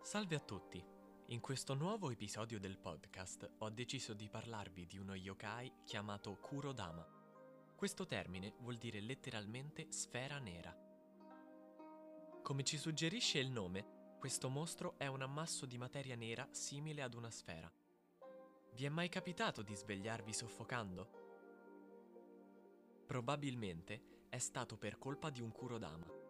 Salve a tutti! In questo nuovo episodio del podcast ho deciso di parlarvi di uno yokai chiamato Kurodama. Questo termine vuol dire letteralmente sfera nera. Come ci suggerisce il nome, questo mostro è un ammasso di materia nera simile ad una sfera. Vi è mai capitato di svegliarvi soffocando? Probabilmente è stato per colpa di un Kurodama.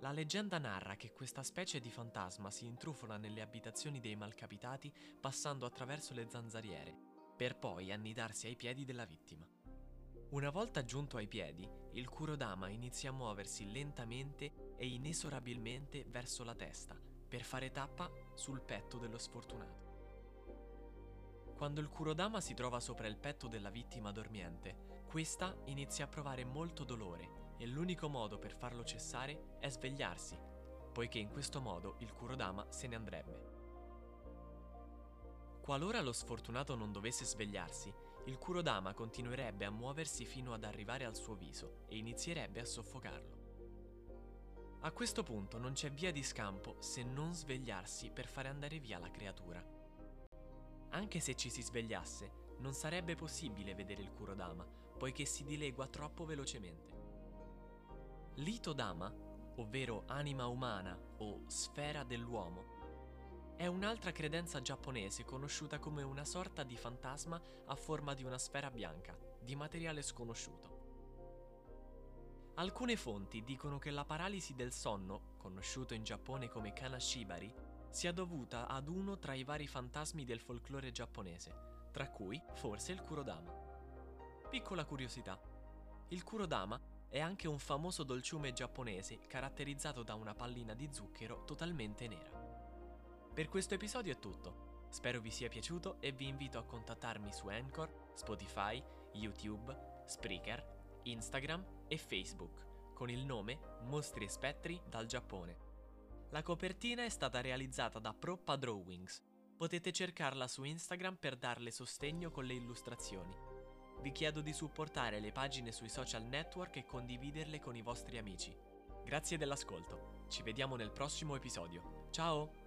La leggenda narra che questa specie di fantasma si intrufola nelle abitazioni dei malcapitati passando attraverso le zanzariere, per poi annidarsi ai piedi della vittima. Una volta giunto ai piedi, il Kurodama inizia a muoversi lentamente e inesorabilmente verso la testa, per fare tappa sul petto dello sfortunato. Quando il Kurodama si trova sopra il petto della vittima dormiente, questa inizia a provare molto dolore e l'unico modo per farlo cessare è svegliarsi, poiché in questo modo il Kurodama se ne andrebbe. Qualora lo sfortunato non dovesse svegliarsi, il Kurodama continuerebbe a muoversi fino ad arrivare al suo viso e inizierebbe a soffocarlo. A questo punto non c'è via di scampo se non svegliarsi per fare andare via la creatura. Anche se ci si svegliasse, non sarebbe possibile vedere il Kurodama, poiché si dilegua troppo velocemente. L'Itodama, ovvero anima umana o sfera dell'uomo, è un'altra credenza giapponese conosciuta come una sorta di fantasma a forma di una sfera bianca, di materiale sconosciuto. Alcune fonti dicono che la paralisi del sonno, conosciuto in Giappone come Kanashibari, sia dovuta ad uno tra i vari fantasmi del folklore giapponese, tra cui forse il Kurodama. Piccola curiosità. Il Kurodama è anche un famoso dolciume giapponese caratterizzato da una pallina di zucchero totalmente nera. Per questo episodio è tutto. Spero vi sia piaciuto e vi invito a contattarmi su Anchor, Spotify, YouTube, Spreaker, Instagram e Facebook con il nome Mostri e Spettri dal Giappone. La copertina è stata realizzata da Proppa Drawings. Potete cercarla su Instagram per darle sostegno con le illustrazioni. Vi chiedo di supportare le pagine sui social network e condividerle con i vostri amici. Grazie dell'ascolto. Ci vediamo nel prossimo episodio. Ciao!